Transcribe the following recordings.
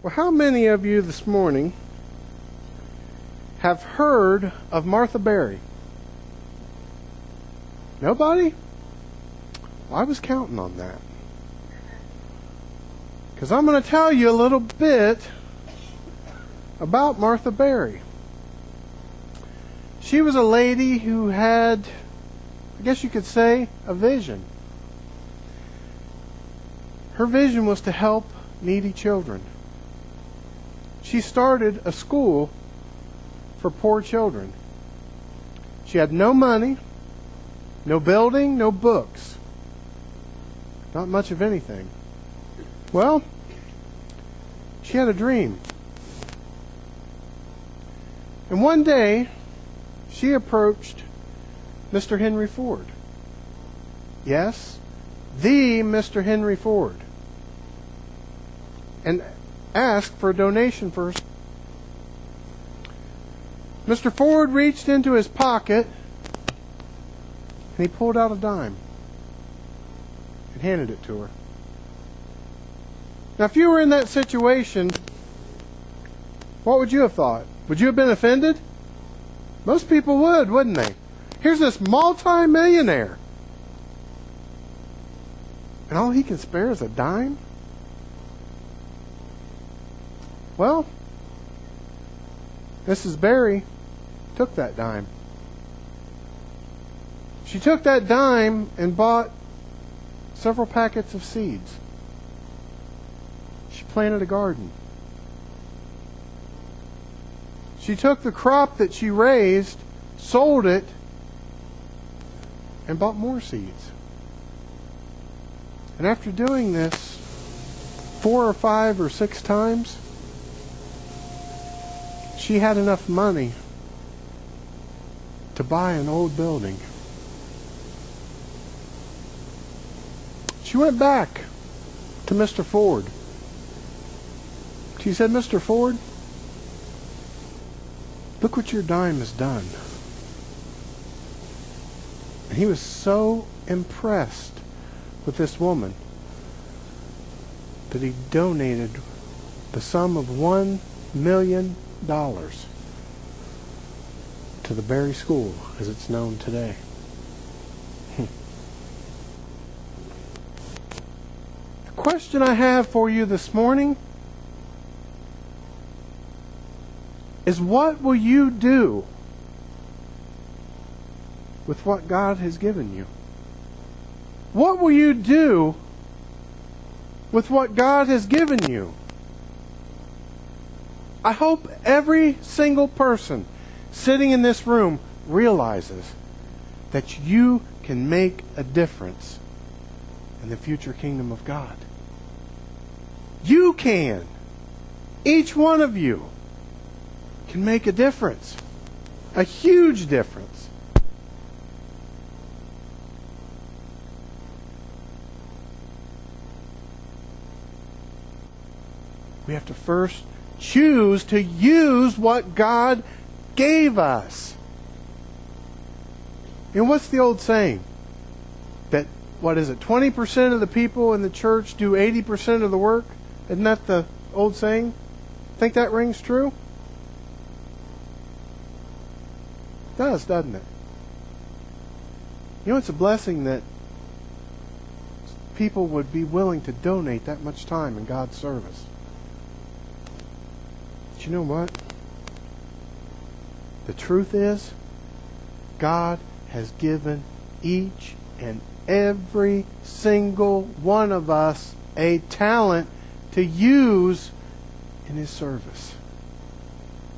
Well, how many of you this morning have heard of Martha Berry? Nobody? Well, I was counting on that. Because I'm going to tell you a little bit about Martha Berry. She was a lady who had, I guess you could say, a vision. Her vision was to help needy children. She started a school for poor children. She had no money, no building, no books. Not much of anything. Well, she had a dream. And one day, she approached Mr. Henry Ford. Yes, the Mr. Henry Ford. And asked for a donation for. Mr. Ford reached into his pocket and he pulled out a dime and handed it to her. Now, if you were in that situation, what would you have thought? Would you have been offended? Most people would, wouldn't they? Here's this multi-millionaire. And all he can spare is a dime? Well, Mrs. Berry took that dime. She took that dime and bought several packets of seeds. She planted a garden. She took the crop that she raised, sold it, and bought more seeds. And after doing this four or five or six times, she had enough money to buy an old building. She went back to Mr. Ford. She said, Mr. Ford, look what your dime has done. And he was so impressed with this woman that he donated the sum of one million dollars to the Berry School as it's known today. the question I have for you this morning is what will you do with what God has given you? What will you do with what God has given you? I hope every single person sitting in this room realizes that you can make a difference in the future kingdom of God. You can. Each one of you can make a difference. A huge difference. We have to first choose to use what God gave us. And what's the old saying? That, what is it, 20% of the people in the church do 80% of the work? Isn't that the old saying? Think that rings true? It does, doesn't it? You know, it's a blessing that people would be willing to donate that much time in God's service. But you know what? The truth is, God has given each and every single one of us a talent to use in His service.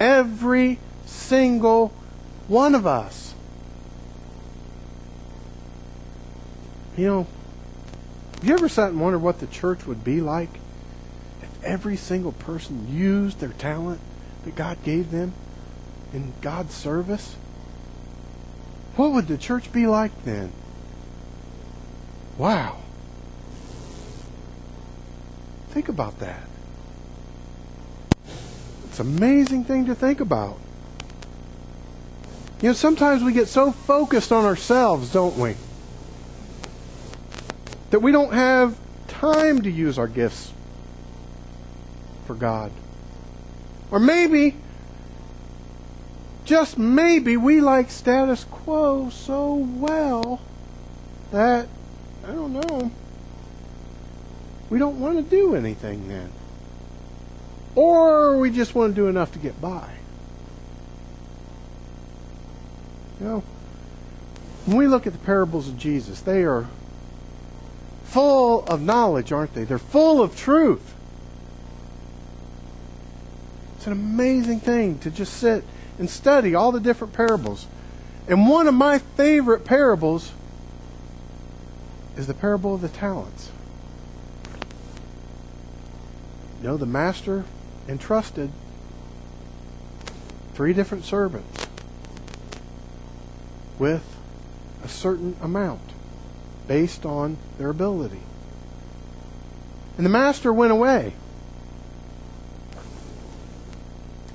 Every single one of us. You know, have you ever sat and wondered what the church would be like every single person used their talent that God gave them in God's service? What would the church be like then? Wow. Think about that. It's an amazing thing to think about. You know, sometimes we get so focused on ourselves, don't we? That we don't have time to use our gifts for God. Or maybe, just maybe, we like status quo so well that, I don't know, we don't want to do anything then. Or we just want to do enough to get by. You know, when we look at the parables of Jesus, they are full of knowledge, aren't they? They're full of truth. It's an amazing thing to just sit and study all the different parables. And one of my favorite parables is the parable of the talents. You know, the master entrusted three different servants with a certain amount based on their ability. And the master went away.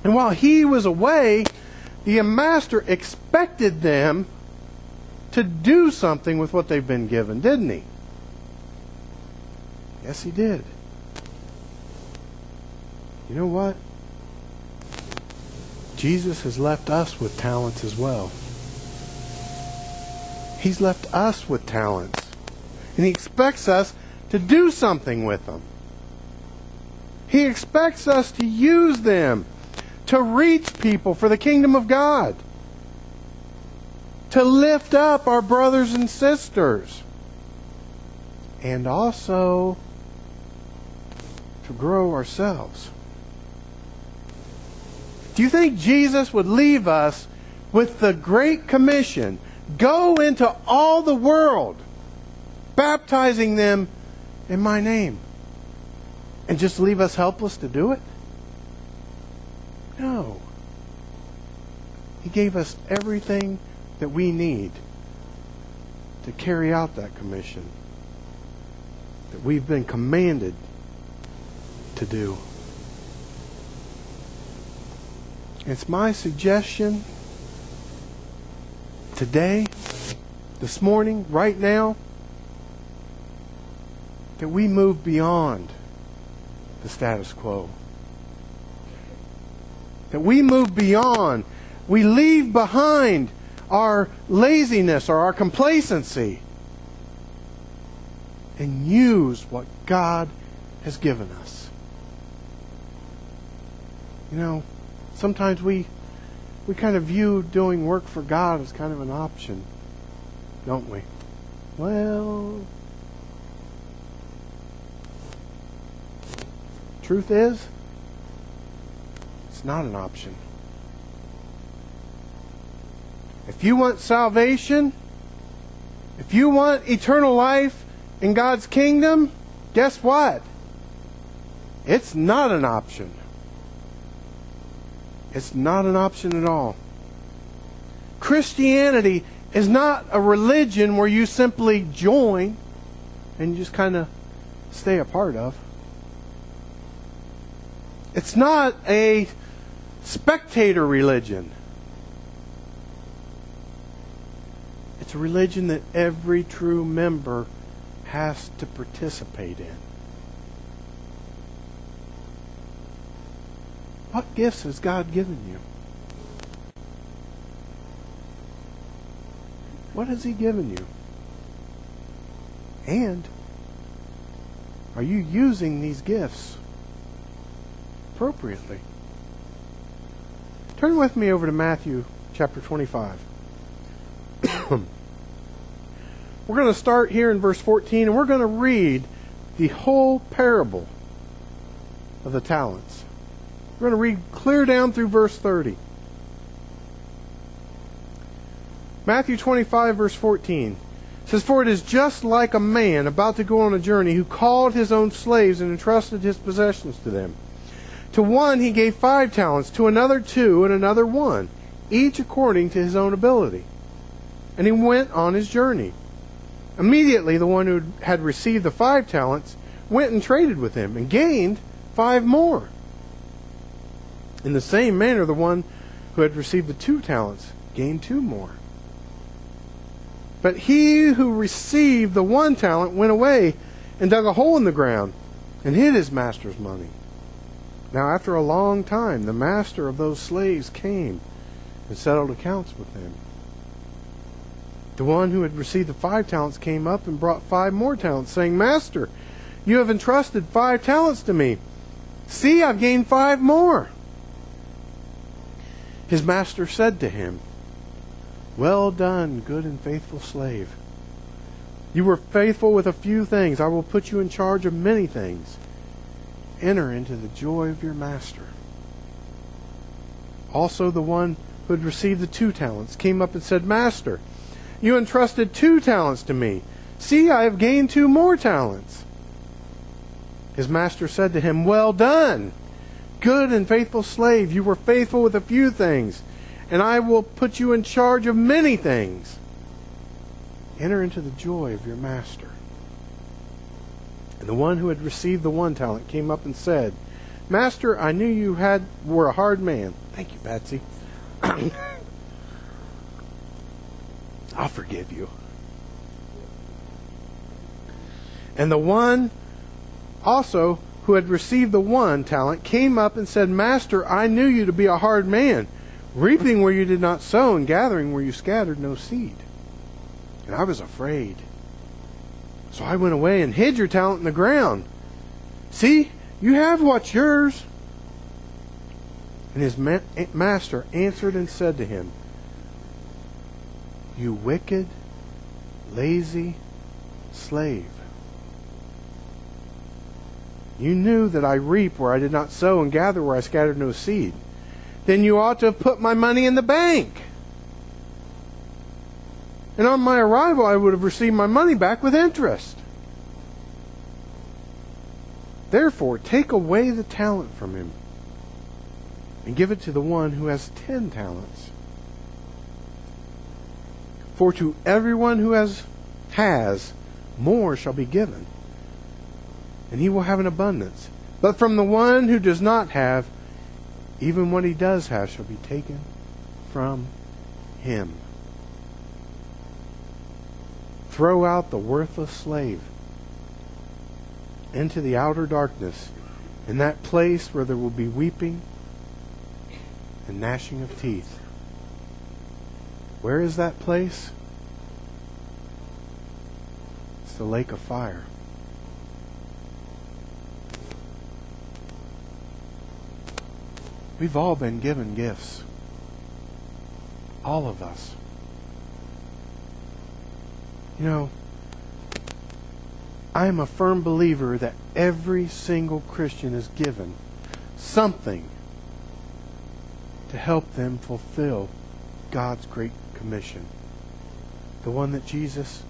And while he was away, the master expected them to do something with what they've been given, didn't he? Yes, he did. You know what? Jesus has left us with talents as well. He's left us with talents. And He expects us to do something with them. He expects us to use them to reach people for the kingdom of God, to lift up our brothers and sisters, and also to grow ourselves. Do you think Jesus would leave us with the Great Commission go into all the world, baptizing them in my name, and just leave us helpless to do it? No. He gave us everything that we need to carry out that commission that we've been commanded to do. It's my suggestion today, this morning, right now, that we move beyond the status quo. That we move beyond, we leave behind our laziness or our complacency and use what God has given us. You know, sometimes we we kind of view doing work for God as kind of an option, don't we? Well, truth is, not an option. If you want salvation, if you want eternal life in God's kingdom, guess what? It's not an option. It's not an option at all. Christianity is not a religion where you simply join and you just kind of stay a part of. It's not a spectator religion. It's a religion that every true member has to participate in. What gifts has God given you? What has He given you? And are you using these gifts appropriately? Turn with me over to Matthew chapter 25. we're going to start here in verse 14 and we're going to read the whole parable of the talents. We're going to read clear down through verse 30. Matthew 25, verse 14 says, For it is just like a man about to go on a journey who called his own slaves and entrusted his possessions to them. To one he gave five talents, to another two, and another one, each according to his own ability. And he went on his journey. Immediately the one who had received the five talents went and traded with him and gained five more. In the same manner, the one who had received the two talents gained two more. But he who received the one talent went away and dug a hole in the ground and hid his master's money. Now, after a long time, the master of those slaves came and settled accounts with them. The one who had received the five talents came up and brought five more talents, saying, Master, you have entrusted five talents to me. See, I've gained five more. His master said to him, Well done, good and faithful slave. You were faithful with a few things. I will put you in charge of many things. Enter into the joy of your master. Also, the one who had received the two talents came up and said, Master, you entrusted two talents to me. See, I have gained two more talents. His master said to him, Well done, good and faithful slave. You were faithful with a few things, and I will put you in charge of many things. Enter into the joy of your master. And the one who had received the one talent came up and said, Master, I knew you had were a hard man. Thank you, Patsy. I'll forgive you. And the one also who had received the one talent came up and said, Master, I knew you to be a hard man, reaping where you did not sow and gathering where you scattered no seed. And I was afraid. So I went away and hid your talent in the ground. See, you have what's yours. And his ma- eh, master answered and said to him, You wicked, lazy slave. You knew that I reap where I did not sow and gather where I scattered no seed. Then you ought to have put my money in the bank. And on my arrival, I would have received my money back with interest. Therefore, take away the talent from him and give it to the one who has ten talents. For to everyone who has has more shall be given, and he will have an abundance. But from the one who does not have, even what he does have shall be taken from him. Throw out the worthless slave into the outer darkness, in that place where there will be weeping and gnashing of teeth. Where is that place? It's the lake of fire. We've all been given gifts. All of us. You know, I am a firm believer that every single Christian is given something to help them fulfill God's great commission. The one that Jesus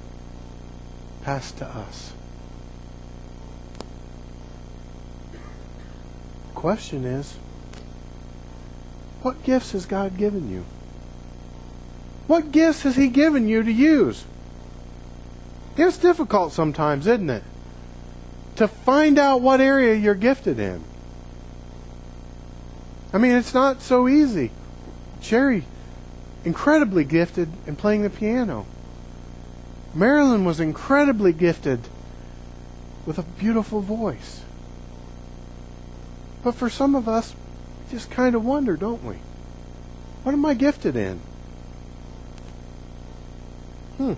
passed to us. The question is what gifts has God given you? What gifts has He given you to use? It's difficult sometimes, isn't it? To find out what area you're gifted in. I mean, it's not so easy. Sherry, incredibly gifted in playing the piano. Marilyn was incredibly gifted with a beautiful voice. But for some of us, we just kind of wonder, don't we? What am I gifted in? Hmm.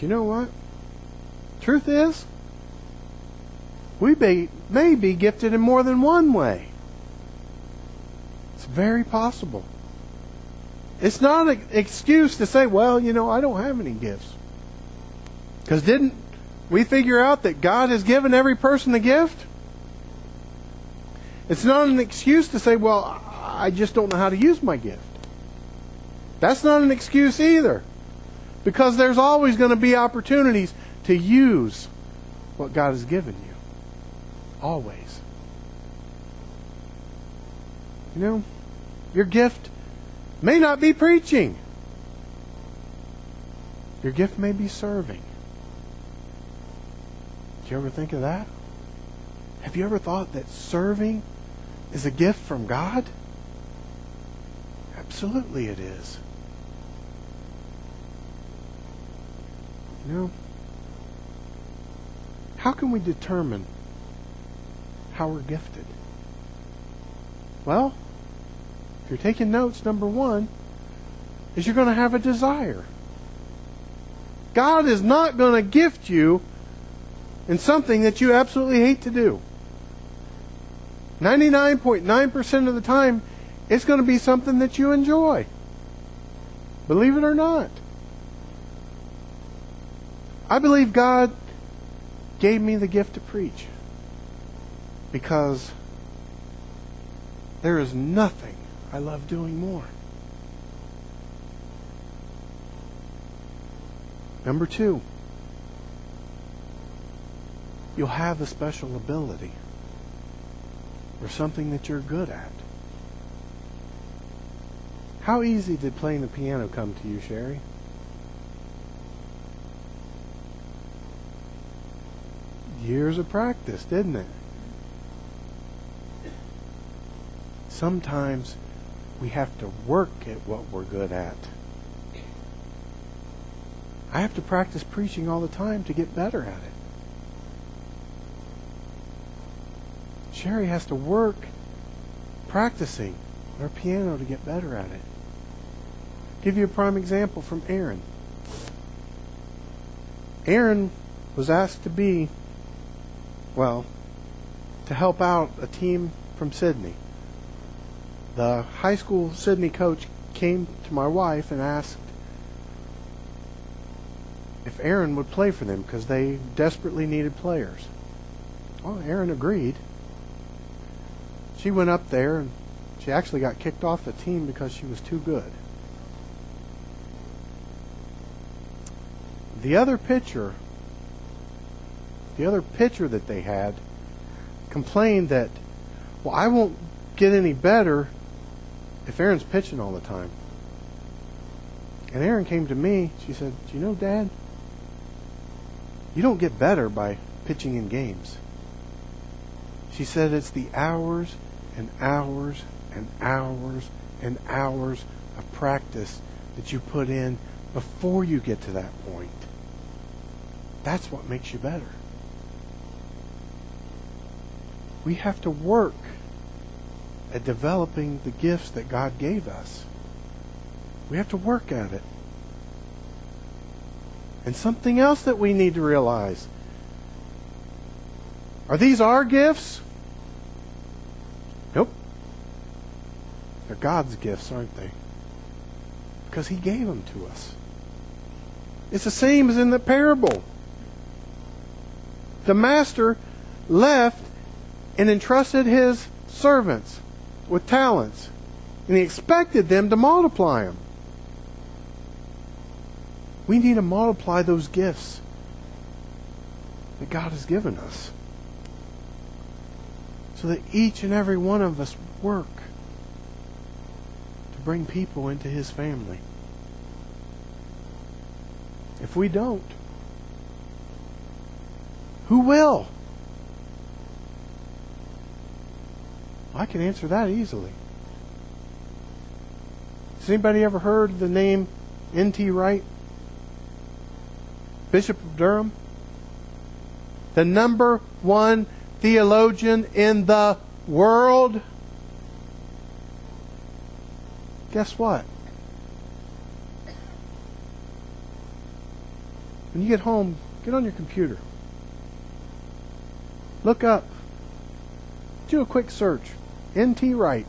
You know what? Truth is, we may, may be gifted in more than one way. It's very possible. It's not an excuse to say, well, you know, I don't have any gifts. Because didn't we figure out that God has given every person a gift? It's not an excuse to say, well, I just don't know how to use my gift. That's not an excuse either. Because there's always going to be opportunities to use what God has given you. Always. You know, your gift may not be preaching. Your gift may be serving. Do you ever think of that? Have you ever thought that serving is a gift from God? Absolutely it is. Know, how can we determine how we're gifted. Well, if you're taking notes, number one is you're going to have a desire. God is not going to gift you in something that you absolutely hate to do. 99.9% of the time, it's going to be something that you enjoy. Believe it or not. I believe God gave me the gift to preach because there is nothing I love doing more. Number two, you'll have a special ability or something that you're good at. How easy did playing the piano come to you, Sherry? Years of practice, didn't it? Sometimes we have to work at what we're good at. I have to practice preaching all the time to get better at it. Sherry has to work practicing her piano to get better at it. Give you a prime example from Aaron. Aaron was asked to be, well, to help out a team from Sydney. The high school Sydney coach came to my wife and asked if Aaron would play for them because they desperately needed players. Well, Aaron agreed. She went up there and she actually got kicked off the team because she was too good. The other pitcher, the other pitcher that they had, complained that, well, I won't get any better if Aaron's pitching all the time. And Aaron came to me. She said, Do you know, Dad? You don't get better by pitching in games. She said it's the hours and hours and hours and hours of practice that you put in before you get to that point. That's what makes you better. We have to work at developing the gifts that God gave us. We have to work at it. And something else that we need to realize are these our gifts? Nope. They're God's gifts, aren't they? Because He gave them to us. It's the same as in the parable. The master left and entrusted his servants with talents, and he expected them to multiply them. We need to multiply those gifts that God has given us so that each and every one of us work to bring people into His family. If we don't, who will? I can answer that easily. Has anybody ever heard the name N.T. Wright? Bishop of Durham? The number one theologian in the world? Guess what? When you get home, get on your computer. Look up. Do a quick search. N.T. Wright.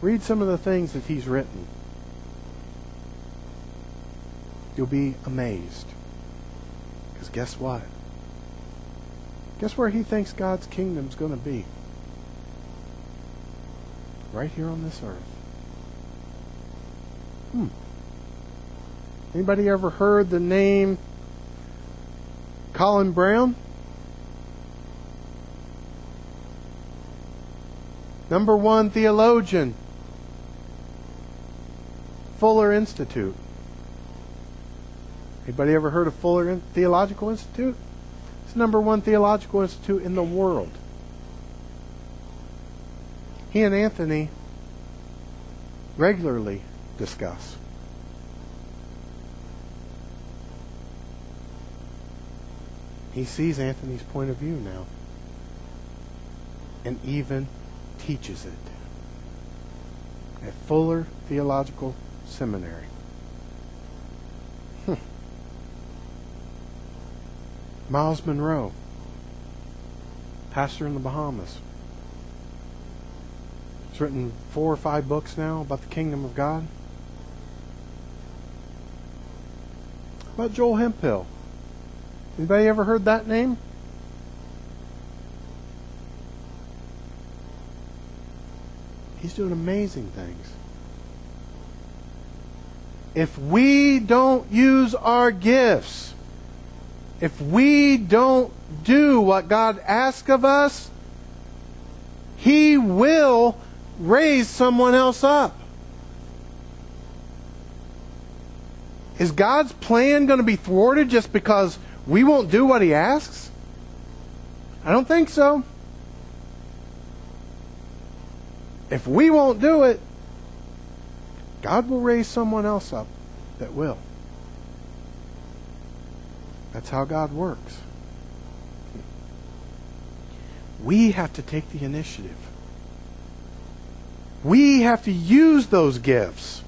Read some of the things that he's written. You'll be amazed. Because guess what? Guess where he thinks God's kingdom's going to be? Right here on this earth. Hmm. Anybody ever heard the name Colin Brown? Number one theologian, Fuller Institute. Anybody ever heard of Fuller Theological Institute? It's the number one theological institute in the world. He and Anthony regularly discuss. He sees Anthony's point of view now. and even teaches it at Fuller Theological Seminary. Hmm. Myles Munroe, pastor in the Bahamas. He's written four or five books now about the kingdom of God. How about Joel Hemphill? Anybody ever heard that name? He's doing amazing things. If we don't use our gifts, if we don't do what God asks of us, He will raise someone else up. Is God's plan going to be thwarted just because we won't do what He asks? I don't think so. If we won't do it, God will raise someone else up that will. That's how God works. We have to take the initiative. We have to use those gifts.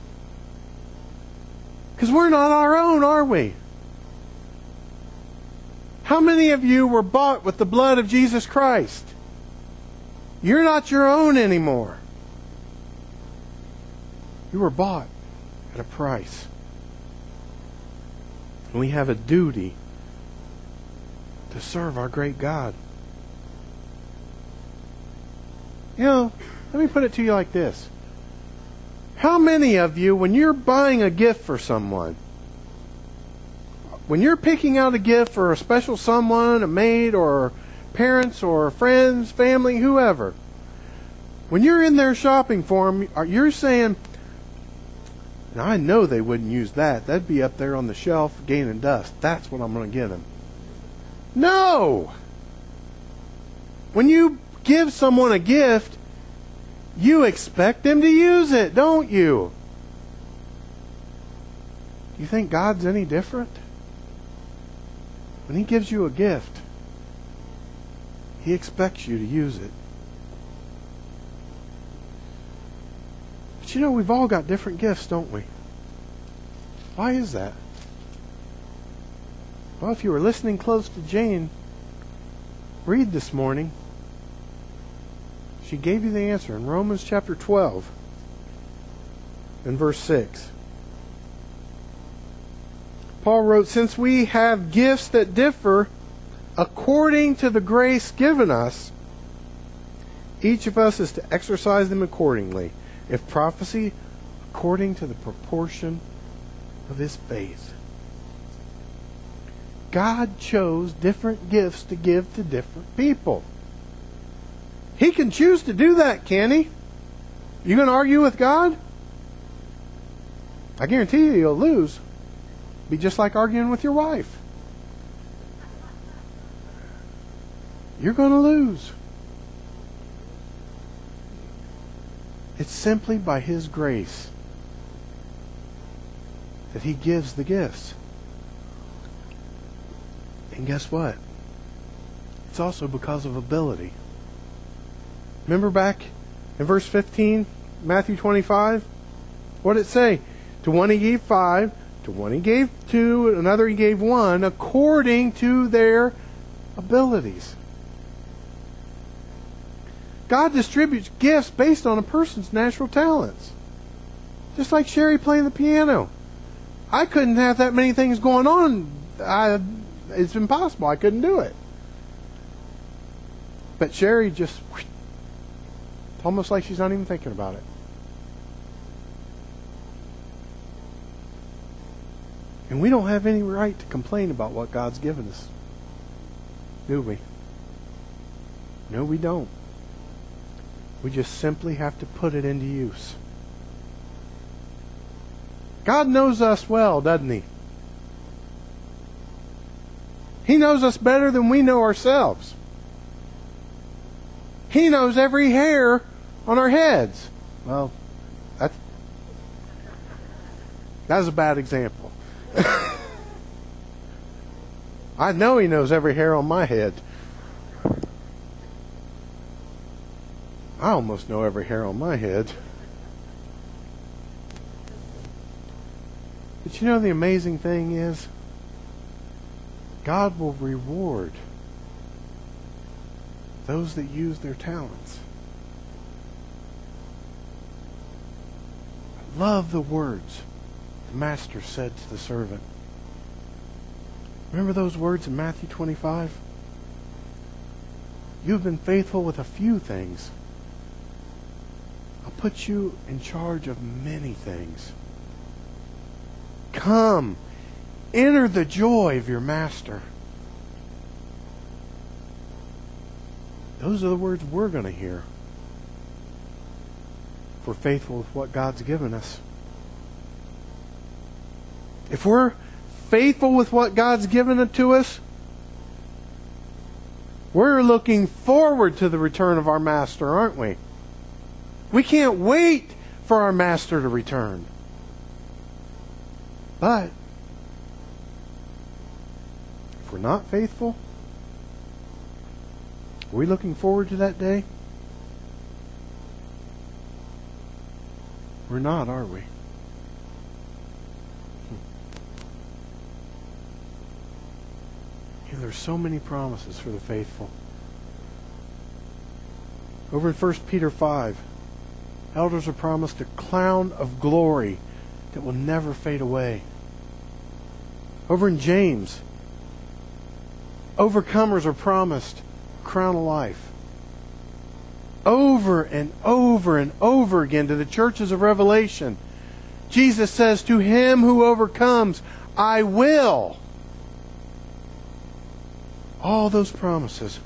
Because we're not our own, are we? How many of you were bought with the blood of Jesus Christ? You're not your own anymore. You were bought at a price. And we have a duty to serve our great God. You know, let me put it to you like this. How many of you, when you're buying a gift for someone, when you're picking out a gift for a special someone, a maid, or parents, or friends, family, whoever, when you're in there shopping for them, you're saying, and I know they wouldn't use that. That'd be up there on the shelf gaining dust. That's what I'm going to give them. No! When you give someone a gift, you expect them to use it, don't you? You think God's any different? When He gives you a gift, He expects you to use it. You know, we've all got different gifts, don't we? Why is that? Well, if you were listening close to Jane read this morning, she gave you the answer in Romans chapter 12 and verse 6. Paul wrote, Since we have gifts that differ according to the grace given us, each of us is to exercise them accordingly if prophecy, according to the proportion of his faith. God chose different gifts to give to different people. He can choose to do that, can he? You going to argue with God? I guarantee you you'll lose. Be just like arguing with your wife. You're going to lose. It's simply by His grace that He gives the gifts. And guess what? It's also because of ability. Remember back in verse 15, Matthew 25? What did it say? To one he gave five, to one he gave two, another he gave one, according to their abilities. God distributes gifts based on a person's natural talents. Just like Sherry playing the piano. I couldn't have that many things going on. I, it's impossible. I couldn't do it. But Sherry just, almost like she's not even thinking about it. And we don't have any right to complain about what God's given us. Do we? No, we don't. We just simply have to put it into use. God knows us well, doesn't He? He knows us better than we know ourselves. He knows every hair on our heads. Well, that's, that's a bad example. I know He knows every hair on my head. I almost know every hair on my head. But you know, the amazing thing is, God will reward those that use their talents. I love the words the master said to the servant. Remember those words in Matthew 25? You've been faithful with a few things. Put you in charge of many things. Come, enter the joy of your master. Those are the words we're going to hear. If we're faithful with what God's given us. If we're faithful with what God's given to us, we're looking forward to the return of our master, aren't we? We can't wait for our master to return. But if we're not faithful, are we looking forward to that day? We're not, are we? Hmm. You know, there's so many promises for the faithful. Over in 1 Peter 5, elders are promised a crown of glory that will never fade away. Over in James, overcomers are promised a crown of life. Over and over and over again to the churches of Revelation, Jesus says, To him who overcomes, I will. All those promises.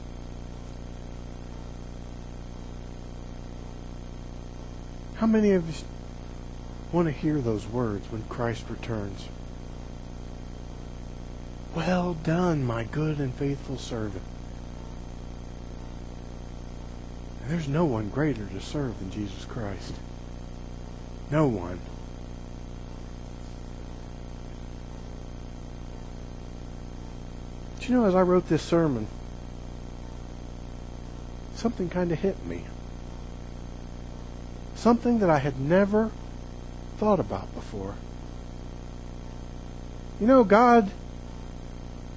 How many of you want to hear those words when Christ returns? Well done, my good and faithful servant. And there's no one greater to serve than Jesus Christ. No one. But you know, as I wrote this sermon, something kind of hit me. Something that I had never thought about before. You know, God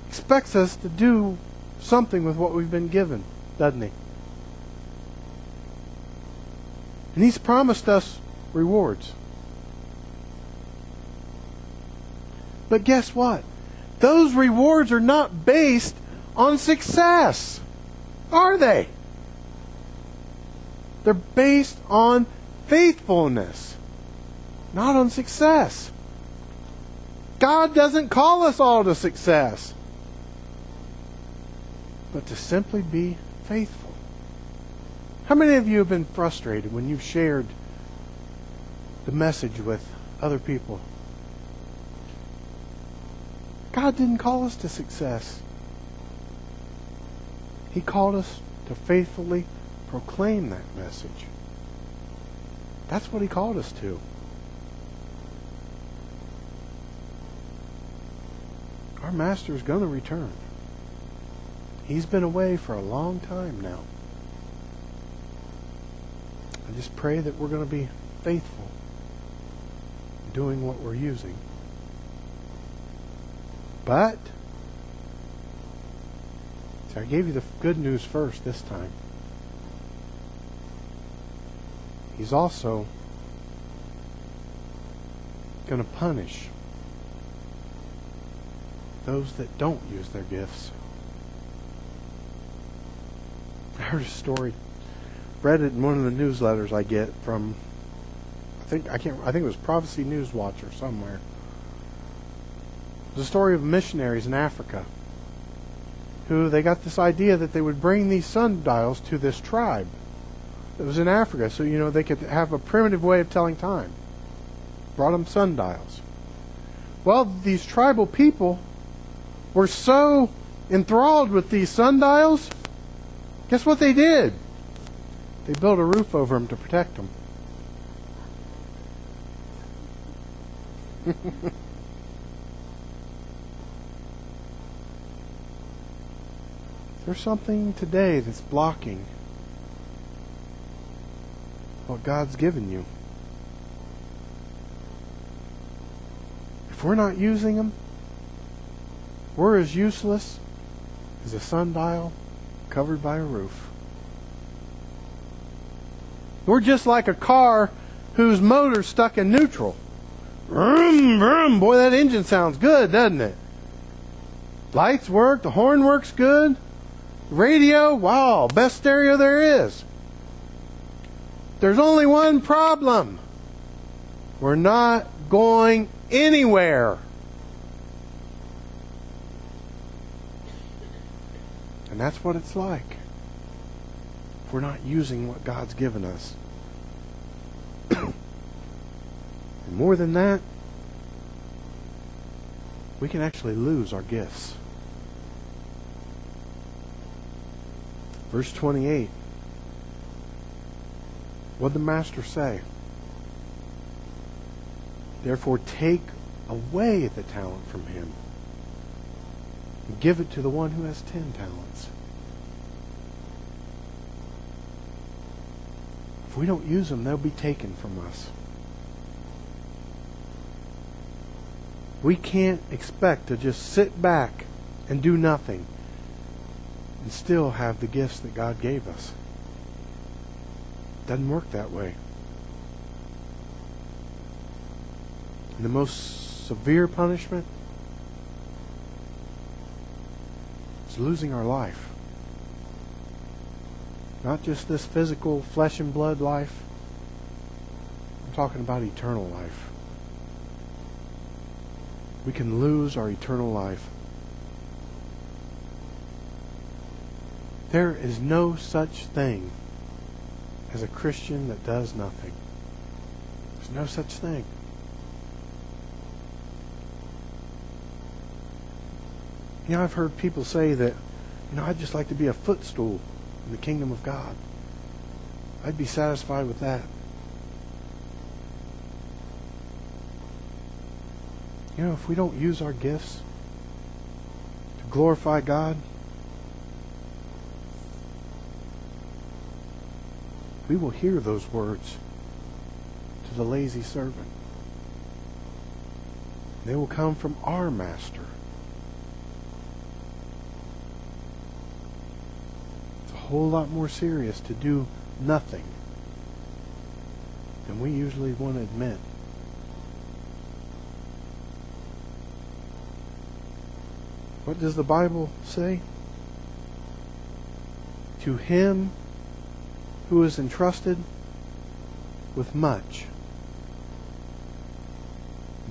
expects us to do something with what we've been given, doesn't He? And He's promised us rewards. But guess what? Those rewards are not based on success, are they? They're based on faithfulness, not on success. God doesn't call us all to success but to simply be faithful. How many of you have been frustrated when you've shared the message with other people? God didn't call us to success. He called us to faithfully proclaim that message. That's what He called us to. Our Master is going to return. He's been away for a long time now. I just pray that we're going to be faithful doing what we're using. But, I gave you the good news first this time. He's also going to punish those that don't use their gifts. I heard a story, read it in one of the newsletters I get from. I think I can't. I think it was Prophecy News Watch or somewhere. A story of missionaries in Africa who they got this idea that they would bring these sundials to this tribe that was in Africa, so you know they could have a primitive way of telling time. Brought them sundials. Well, these tribal people were so enthralled with these sundials Guess what they did? They built a roof over them to protect them. There's something today that's blocking what God's given you. If we're not using them, we're as useless as a sundial covered by a roof. We're just like a car whose motor's stuck in neutral. Vroom, vroom. Boy, that engine sounds good, doesn't it? Lights work, the horn works good. Radio, wow, best stereo there is. There's only one problem. We're not going anywhere. And that's what it's like if we're not using what God's given us. and more than that, we can actually lose our gifts. Verse 28. What did the master say? Therefore, take away the talent from him and give it to the one who has ten talents. If we don't use them, they'll be taken from us. We can't expect to just sit back and do nothing and still have the gifts that God gave us. Doesn't work that way. And the most severe punishment is losing our life. Not just this physical flesh and blood life. I'm talking about eternal life. We can lose our eternal life. There is no such thing as a Christian that does nothing. There's no such thing. You know, I've heard people say that, you know, I'd just like to be a footstool in the kingdom of God. I'd be satisfied with that. You know, if we don't use our gifts to glorify God, we will hear those words to the lazy servant. They will come from our master. It's a whole lot more serious to do nothing than we usually want to admit. What does the Bible say? To him who is entrusted with much,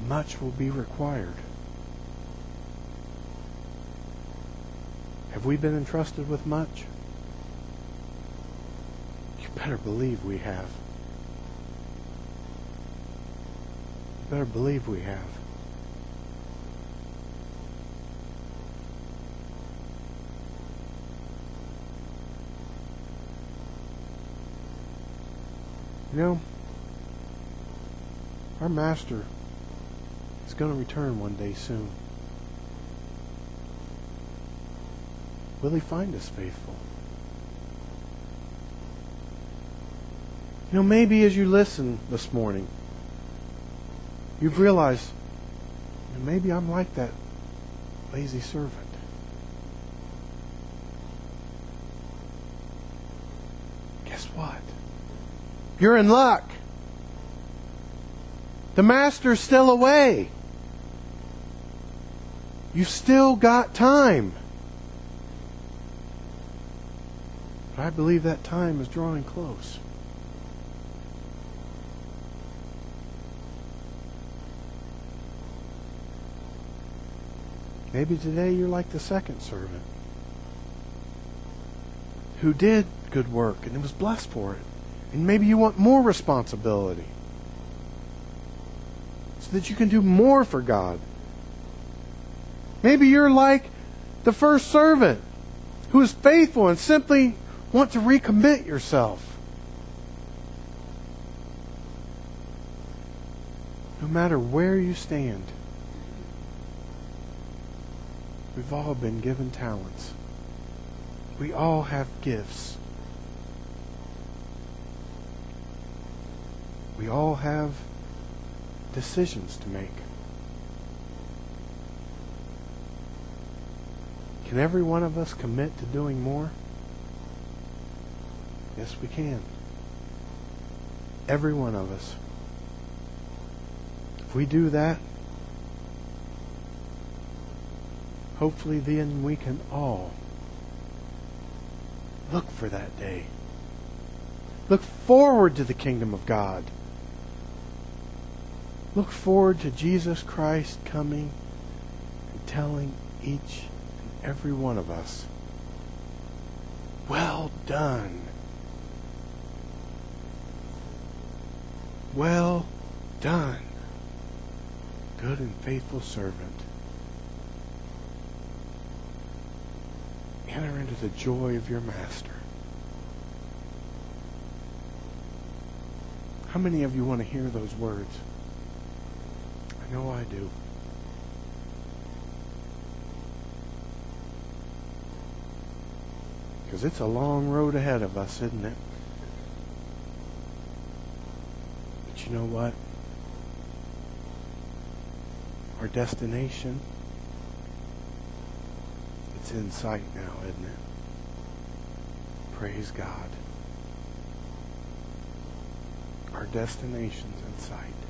much will be required. Have we been entrusted with much? You better believe we have. You better believe we have. You know, our master is going to return one day soon. Will he find us faithful? You know, maybe as you listen this morning, you've realized you know, maybe I'm like that lazy servant. Guess what? You're in luck. The master's still away. You've still got time. But I believe that time is drawing close. Maybe today you're like the second servant who did good work and was blessed for it. And maybe you want more responsibility so that you can do more for God. Maybe you're like the first servant who is faithful and simply want to recommit yourself. No matter where you stand, we've all been given talents. We all have gifts. We all have decisions to make. Can every one of us commit to doing more? Yes, we can. Every one of us. If we do that, hopefully then we can all look for that day. Look forward to the kingdom of God. Look forward to Jesus Christ coming and telling each and every one of us. Well done. Well done, good and faithful servant. Enter into the joy of your master. How many of you want to hear those words? Know I do. Because it's a long road ahead of us, isn't it? But you know what? Our destination, it's in sight now, isn't it? Praise God. Our destination's in sight.